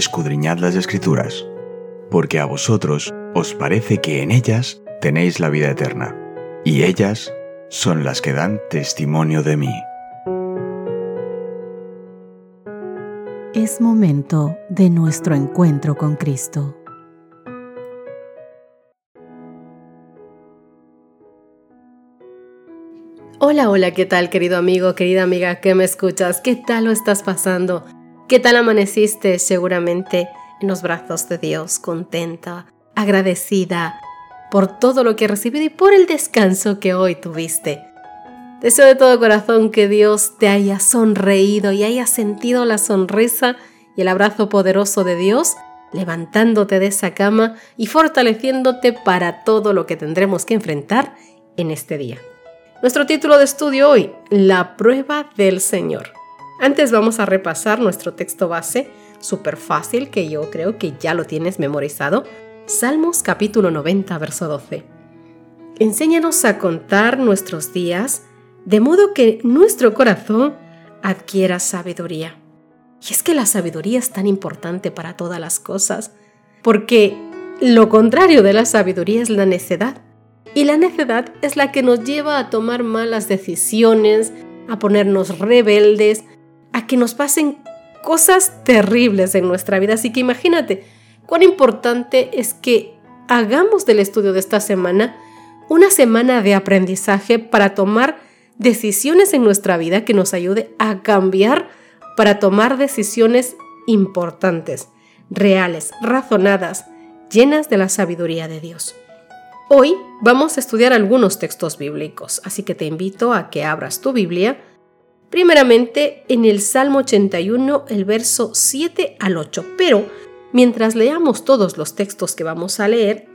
escudriñad las escrituras, porque a vosotros os parece que en ellas tenéis la vida eterna, y ellas son las que dan testimonio de mí. Es momento de nuestro encuentro con Cristo. Hola, hola, ¿qué tal querido amigo, querida amiga que me escuchas? ¿Qué tal lo estás pasando? ¿Qué tal amaneciste? Seguramente en los brazos de Dios, contenta, agradecida por todo lo que recibido y por el descanso que hoy tuviste. Deseo de todo corazón que Dios te haya sonreído y haya sentido la sonrisa y el abrazo poderoso de Dios, levantándote de esa cama y fortaleciéndote para todo lo que tendremos que enfrentar en este día. Nuestro título de estudio hoy, La prueba del Señor. Antes vamos a repasar nuestro texto base, súper fácil, que yo creo que ya lo tienes memorizado. Salmos capítulo 90, verso 12. Enséñanos a contar nuestros días de modo que nuestro corazón adquiera sabiduría. Y es que la sabiduría es tan importante para todas las cosas, porque lo contrario de la sabiduría es la necedad. Y la necedad es la que nos lleva a tomar malas decisiones, a ponernos rebeldes, a que nos pasen cosas terribles en nuestra vida. Así que imagínate cuán importante es que hagamos del estudio de esta semana una semana de aprendizaje para tomar decisiones en nuestra vida que nos ayude a cambiar para tomar decisiones importantes, reales, razonadas, llenas de la sabiduría de Dios. Hoy vamos a estudiar algunos textos bíblicos, así que te invito a que abras tu Biblia, primeramente en el Salmo 81, el verso 7 al 8. Pero mientras leamos todos los textos que vamos a leer,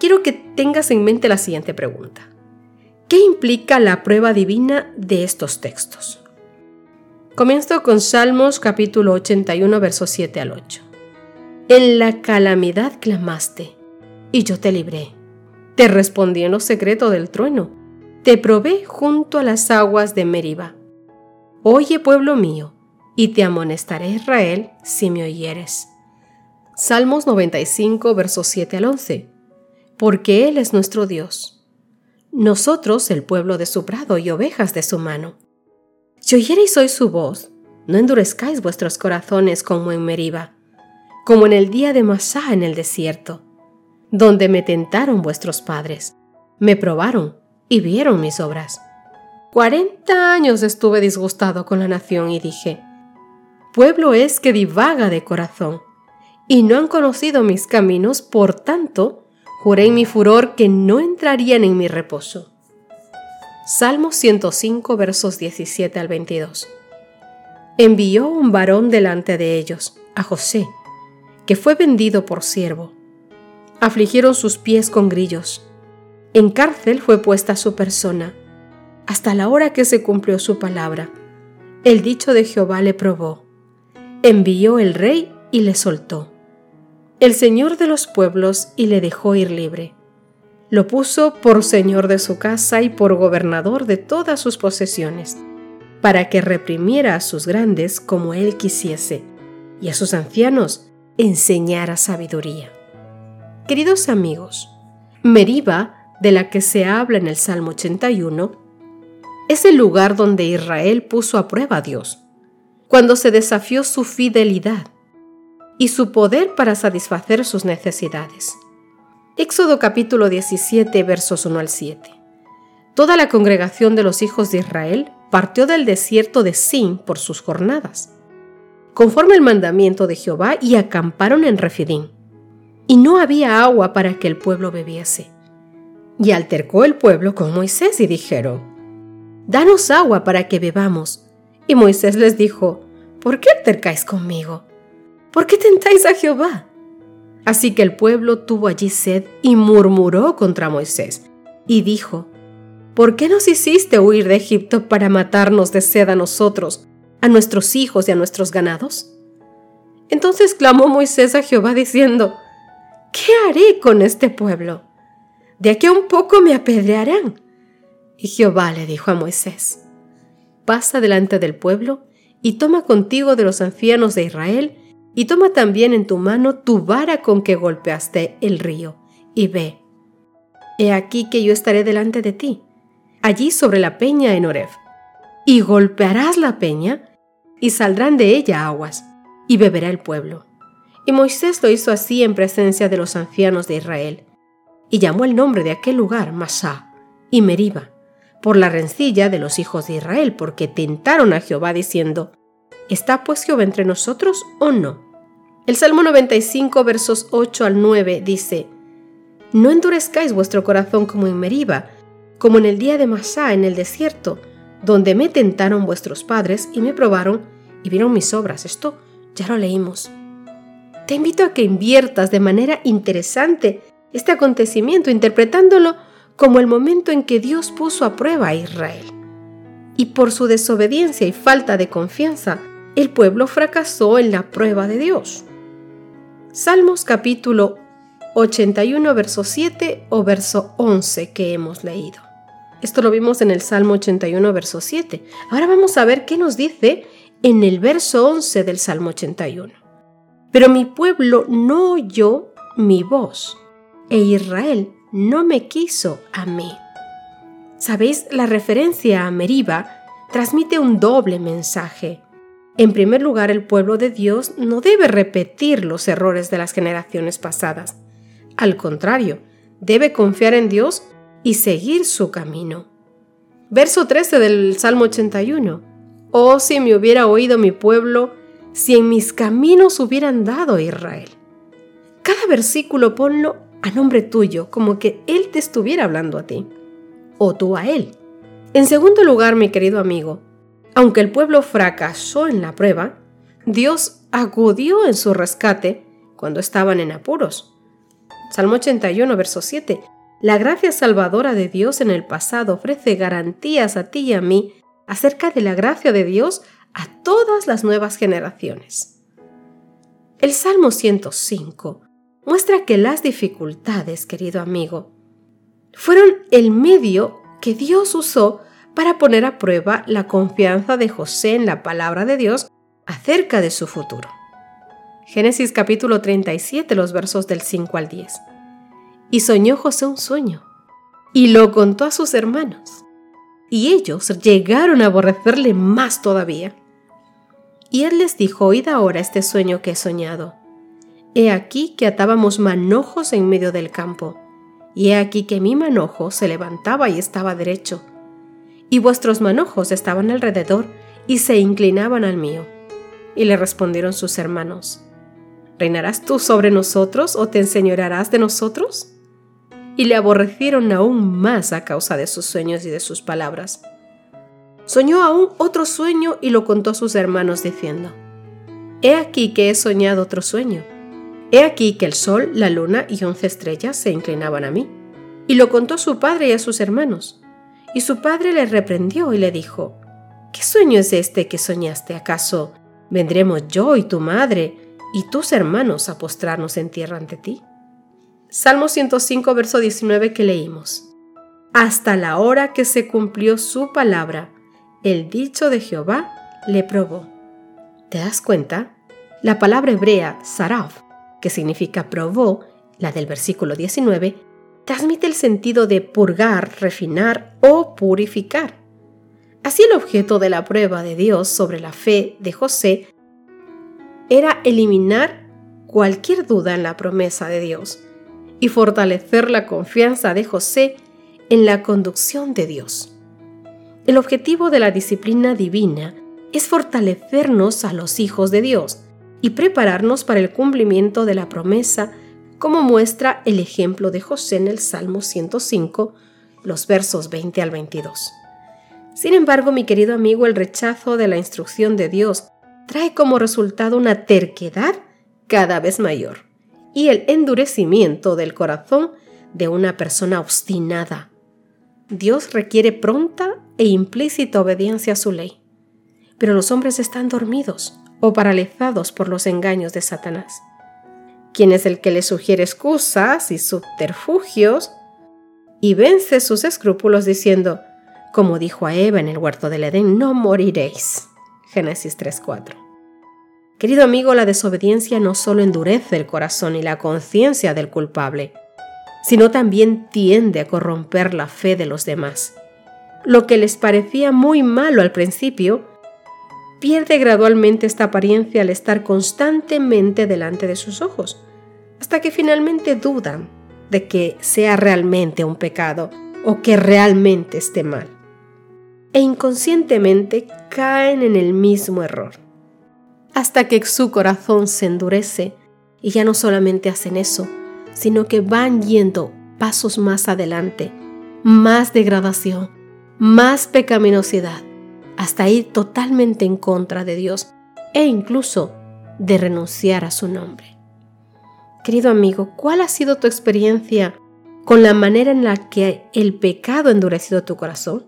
quiero que tengas en mente la siguiente pregunta. ¿Qué implica la prueba divina de estos textos? Comienzo con Salmos capítulo 81, verso 7 al 8. En la calamidad clamaste, y yo te libré te respondí en lo secreto del trueno. Te probé junto a las aguas de Meriba. Oye, pueblo mío, y te amonestaré Israel si me oyeres. Salmos 95, versos 7 al 11. Porque Él es nuestro Dios. Nosotros el pueblo de su prado y ovejas de su mano. Si oyereis hoy su voz, no endurezcáis vuestros corazones como en Meriba, como en el día de Masá en el desierto donde me tentaron vuestros padres. Me probaron y vieron mis obras. Cuarenta años estuve disgustado con la nación y dije, pueblo es que divaga de corazón, y no han conocido mis caminos, por tanto, juré en mi furor que no entrarían en mi reposo. Salmo 105 versos 17 al 22. Envió un varón delante de ellos, a José, que fue vendido por siervo afligieron sus pies con grillos. En cárcel fue puesta su persona, hasta la hora que se cumplió su palabra. El dicho de Jehová le probó. Envió el rey y le soltó. El señor de los pueblos y le dejó ir libre. Lo puso por señor de su casa y por gobernador de todas sus posesiones, para que reprimiera a sus grandes como él quisiese, y a sus ancianos enseñara sabiduría. Queridos amigos, Meriba, de la que se habla en el Salmo 81, es el lugar donde Israel puso a prueba a Dios, cuando se desafió su fidelidad y su poder para satisfacer sus necesidades. Éxodo capítulo 17 versos 1 al 7. Toda la congregación de los hijos de Israel partió del desierto de Sin por sus jornadas, conforme el mandamiento de Jehová, y acamparon en Refidim y no había agua para que el pueblo bebiese. Y altercó el pueblo con Moisés y dijeron, Danos agua para que bebamos. Y Moisés les dijo, ¿por qué altercáis conmigo? ¿Por qué tentáis a Jehová? Así que el pueblo tuvo allí sed y murmuró contra Moisés, y dijo, ¿por qué nos hiciste huir de Egipto para matarnos de sed a nosotros, a nuestros hijos y a nuestros ganados? Entonces clamó Moisés a Jehová diciendo, ¿qué haré con este pueblo? De aquí a un poco me apedrearán. Y Jehová le dijo a Moisés, pasa delante del pueblo y toma contigo de los ancianos de Israel y toma también en tu mano tu vara con que golpeaste el río, y ve. He aquí que yo estaré delante de ti, allí sobre la peña en Oreb, y golpearás la peña, y saldrán de ella aguas, y beberá el pueblo. Y Moisés lo hizo así en presencia de los ancianos de Israel, y llamó el nombre de aquel lugar Masá y Meriba, por la rencilla de los hijos de Israel, porque tentaron a Jehová diciendo, ¿Está pues Jehová entre nosotros o no? El Salmo 95, versos 8 al 9 dice, No endurezcáis vuestro corazón como en Meriba, como en el día de Masá en el desierto, donde me tentaron vuestros padres y me probaron y vieron mis obras. Esto ya lo leímos. Te invito a que inviertas de manera interesante este acontecimiento, interpretándolo como el momento en que Dios puso a prueba a Israel. Y por su desobediencia y falta de confianza, el pueblo fracasó en la prueba de Dios. Salmos capítulo 81, verso 7 o verso 11 que hemos leído. Esto lo vimos en el Salmo 81, verso 7. Ahora vamos a ver qué nos dice en el verso 11 del Salmo 81. Pero mi pueblo no oyó mi voz, e Israel no me quiso a mí. ¿Sabéis? La referencia a Meriba transmite un doble mensaje. En primer lugar, el pueblo de Dios no debe repetir los errores de las generaciones pasadas. Al contrario, debe confiar en Dios y seguir su camino. Verso 13 del Salmo 81. Oh, si me hubiera oído mi pueblo, si en mis caminos hubieran dado Israel. Cada versículo ponlo a nombre tuyo, como que Él te estuviera hablando a ti, o tú a Él. En segundo lugar, mi querido amigo, aunque el pueblo fracasó en la prueba, Dios acudió en su rescate cuando estaban en apuros. Salmo 81, verso 7. La gracia salvadora de Dios en el pasado ofrece garantías a ti y a mí acerca de la gracia de Dios a todas las nuevas generaciones. El Salmo 105 muestra que las dificultades, querido amigo, fueron el medio que Dios usó para poner a prueba la confianza de José en la palabra de Dios acerca de su futuro. Génesis capítulo 37, los versos del 5 al 10. Y soñó José un sueño, y lo contó a sus hermanos, y ellos llegaron a aborrecerle más todavía. Y él les dijo, oíd ahora este sueño que he soñado. He aquí que atábamos manojos en medio del campo, y he aquí que mi manojo se levantaba y estaba derecho, y vuestros manojos estaban alrededor y se inclinaban al mío. Y le respondieron sus hermanos, ¿Reinarás tú sobre nosotros o te enseñorearás de nosotros? Y le aborrecieron aún más a causa de sus sueños y de sus palabras. Soñó aún otro sueño y lo contó a sus hermanos diciendo, He aquí que he soñado otro sueño He aquí que el sol, la luna y once estrellas se inclinaban a mí. Y lo contó su padre y a sus hermanos. Y su padre le reprendió y le dijo, ¿Qué sueño es este que soñaste? ¿Acaso vendremos yo y tu madre y tus hermanos a postrarnos en tierra ante ti? Salmo 105, verso 19 que leímos. Hasta la hora que se cumplió su palabra, el dicho de Jehová le probó. ¿Te das cuenta? La palabra hebrea, saraf, que significa probó, la del versículo 19, transmite el sentido de purgar, refinar o purificar. Así el objeto de la prueba de Dios sobre la fe de José era eliminar cualquier duda en la promesa de Dios y fortalecer la confianza de José en la conducción de Dios. El objetivo de la disciplina divina es fortalecernos a los hijos de Dios y prepararnos para el cumplimiento de la promesa, como muestra el ejemplo de José en el Salmo 105, los versos 20 al 22. Sin embargo, mi querido amigo, el rechazo de la instrucción de Dios trae como resultado una terquedad cada vez mayor y el endurecimiento del corazón de una persona obstinada. Dios requiere pronta e implícita obediencia a su ley, pero los hombres están dormidos o paralizados por los engaños de Satanás. ¿Quién es el que le sugiere excusas y subterfugios y vence sus escrúpulos diciendo, como dijo a Eva en el huerto del Edén, no moriréis. Génesis 3:4. Querido amigo, la desobediencia no solo endurece el corazón y la conciencia del culpable, sino también tiende a corromper la fe de los demás. Lo que les parecía muy malo al principio, pierde gradualmente esta apariencia al estar constantemente delante de sus ojos, hasta que finalmente dudan de que sea realmente un pecado o que realmente esté mal. E inconscientemente caen en el mismo error, hasta que su corazón se endurece y ya no solamente hacen eso, sino que van yendo pasos más adelante, más degradación, más pecaminosidad, hasta ir totalmente en contra de Dios e incluso de renunciar a su nombre. Querido amigo, ¿cuál ha sido tu experiencia con la manera en la que el pecado ha endurecido tu corazón?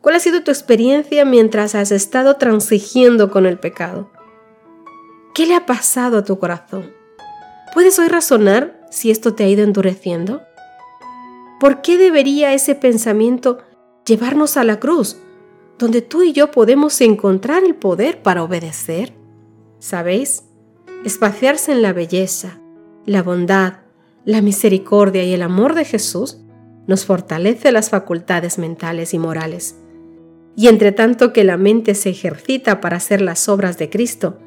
¿Cuál ha sido tu experiencia mientras has estado transigiendo con el pecado? ¿Qué le ha pasado a tu corazón? ¿Puedes hoy razonar si esto te ha ido endureciendo? ¿Por qué debería ese pensamiento llevarnos a la cruz, donde tú y yo podemos encontrar el poder para obedecer? ¿Sabéis? Espaciarse en la belleza, la bondad, la misericordia y el amor de Jesús nos fortalece las facultades mentales y morales. Y entre tanto que la mente se ejercita para hacer las obras de Cristo,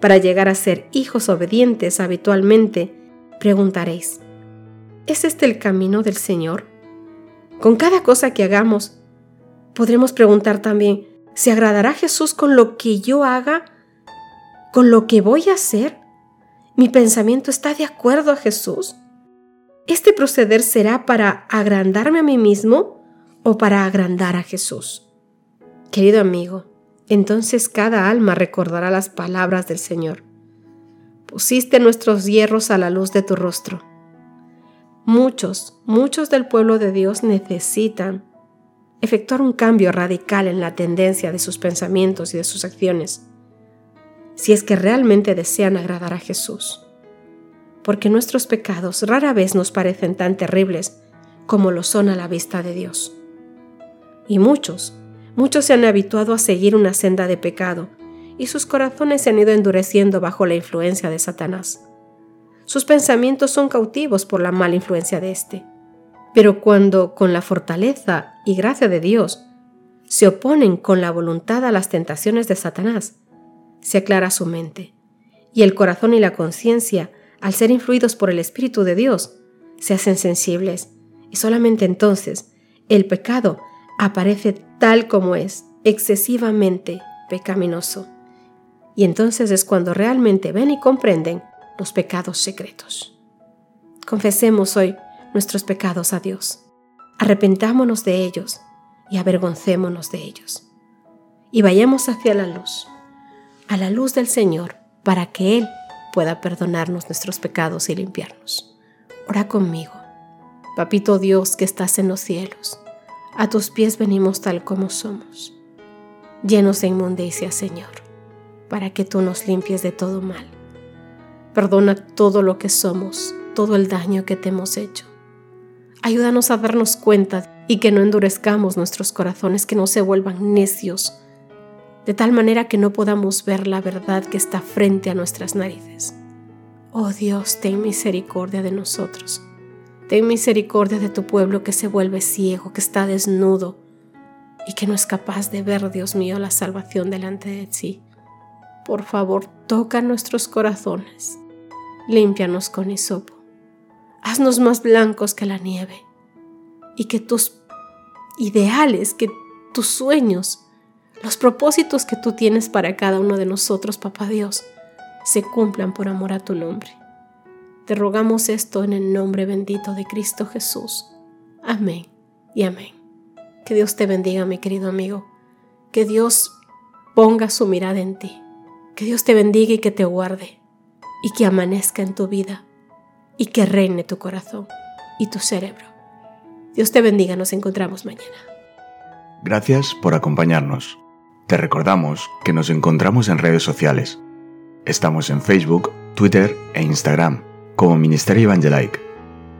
para llegar a ser hijos obedientes habitualmente, preguntaréis, ¿es este el camino del Señor? Con cada cosa que hagamos, podremos preguntar también, ¿se agradará Jesús con lo que yo haga? ¿Con lo que voy a hacer? ¿Mi pensamiento está de acuerdo a Jesús? ¿Este proceder será para agrandarme a mí mismo o para agrandar a Jesús? Querido amigo, entonces cada alma recordará las palabras del Señor. Pusiste nuestros hierros a la luz de tu rostro. Muchos, muchos del pueblo de Dios necesitan efectuar un cambio radical en la tendencia de sus pensamientos y de sus acciones, si es que realmente desean agradar a Jesús porque nuestros pecados rara vez nos parecen tan terribles como lo son a la vista de Dios. Y muchos, muchos se han habituado a seguir una senda de pecado y sus corazones se han ido endureciendo bajo la influencia de Satanás. Sus pensamientos son cautivos por la mala influencia de éste. Pero cuando, con la fortaleza y gracia de Dios, se oponen con la voluntad a las tentaciones de Satanás, se aclara su mente, y el corazón y la conciencia al ser influidos por el Espíritu de Dios, se hacen sensibles y solamente entonces el pecado aparece tal como es, excesivamente pecaminoso. Y entonces es cuando realmente ven y comprenden los pecados secretos. Confesemos hoy nuestros pecados a Dios. Arrepentámonos de ellos y avergoncémonos de ellos. Y vayamos hacia la luz, a la luz del Señor, para que Él pueda perdonarnos nuestros pecados y limpiarnos. Ora conmigo. Papito Dios que estás en los cielos, a tus pies venimos tal como somos, llenos de inmundicia, Señor, para que tú nos limpies de todo mal. Perdona todo lo que somos, todo el daño que te hemos hecho. Ayúdanos a darnos cuenta y que no endurezcamos nuestros corazones, que no se vuelvan necios de tal manera que no podamos ver la verdad que está frente a nuestras narices. Oh Dios, ten misericordia de nosotros. Ten misericordia de tu pueblo que se vuelve ciego, que está desnudo y que no es capaz de ver, Dios mío, la salvación delante de ti. Por favor, toca nuestros corazones. Límpianos con hisopo. Haznos más blancos que la nieve. Y que tus ideales, que tus sueños los propósitos que tú tienes para cada uno de nosotros, Papá Dios, se cumplan por amor a tu nombre. Te rogamos esto en el nombre bendito de Cristo Jesús. Amén y amén. Que Dios te bendiga, mi querido amigo. Que Dios ponga su mirada en ti. Que Dios te bendiga y que te guarde. Y que amanezca en tu vida. Y que reine tu corazón y tu cerebro. Dios te bendiga. Nos encontramos mañana. Gracias por acompañarnos. Te recordamos que nos encontramos en redes sociales. Estamos en Facebook, Twitter e Instagram como Ministerio Evangelike.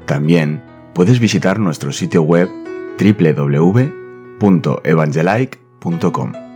También puedes visitar nuestro sitio web www.evangelike.com.